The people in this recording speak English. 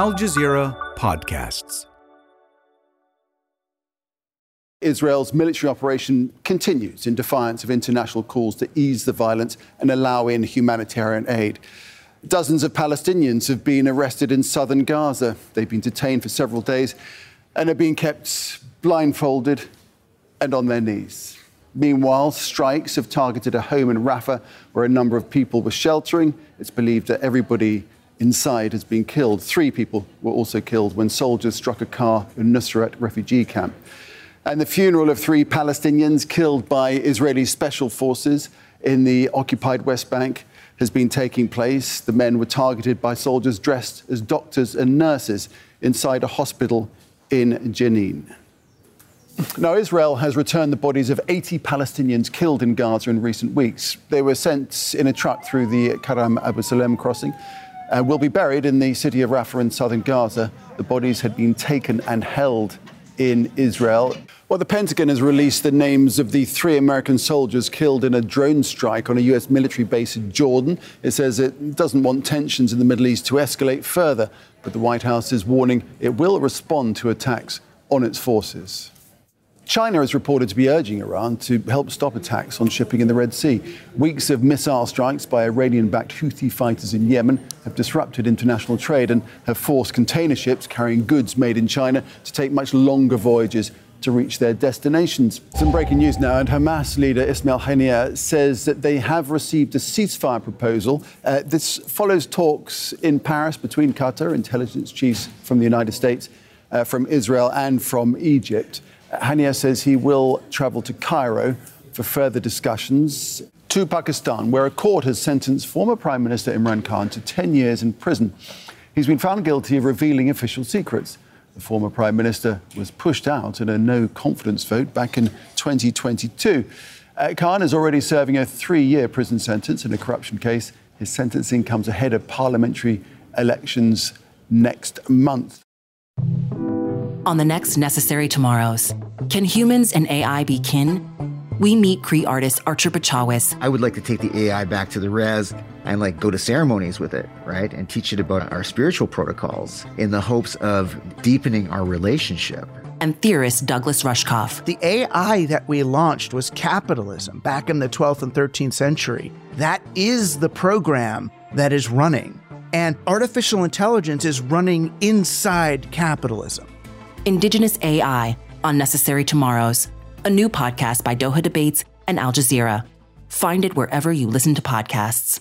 Al Jazeera Podcasts. Israel's military operation continues in defiance of international calls to ease the violence and allow in humanitarian aid. Dozens of Palestinians have been arrested in southern Gaza. They've been detained for several days and are being kept blindfolded and on their knees. Meanwhile, strikes have targeted a home in Rafah where a number of people were sheltering. It's believed that everybody inside has been killed. Three people were also killed when soldiers struck a car in Nuseirat refugee camp. And the funeral of three Palestinians killed by Israeli special forces in the occupied West Bank has been taking place. The men were targeted by soldiers dressed as doctors and nurses inside a hospital in Jenin. Now, Israel has returned the bodies of 80 Palestinians killed in Gaza in recent weeks. They were sent in a truck through the Karam Abu Salem crossing and will be buried in the city of Rafah in southern Gaza. The bodies had been taken and held in Israel. Well, the Pentagon has released the names of the three American soldiers killed in a drone strike on a U.S. military base in Jordan. It says it doesn't want tensions in the Middle East to escalate further, but the White House is warning it will respond to attacks on its forces. China is reported to be urging Iran to help stop attacks on shipping in the Red Sea. Weeks of missile strikes by Iranian backed Houthi fighters in Yemen have disrupted international trade and have forced container ships carrying goods made in China to take much longer voyages to reach their destinations. Some breaking news now, and Hamas leader Ismail Haniyeh says that they have received a ceasefire proposal. Uh, this follows talks in Paris between Qatar, intelligence chiefs from the United States, uh, from Israel, and from Egypt. Haniyeh says he will travel to Cairo for further discussions to Pakistan, where a court has sentenced former Prime Minister Imran Khan to 10 years in prison. He's been found guilty of revealing official secrets. The former Prime Minister was pushed out in a no confidence vote back in 2022. Uh, Khan is already serving a three year prison sentence in a corruption case. His sentencing comes ahead of parliamentary elections next month on the next Necessary Tomorrows. Can humans and AI be kin? We meet Cree artist Archer Pechawis. I would like to take the AI back to the res and like go to ceremonies with it, right? And teach it about our spiritual protocols in the hopes of deepening our relationship. And theorist Douglas Rushkoff. The AI that we launched was capitalism back in the 12th and 13th century. That is the program that is running. And artificial intelligence is running inside capitalism. Indigenous AI on Necessary Tomorrows, a new podcast by Doha Debates and Al Jazeera. Find it wherever you listen to podcasts.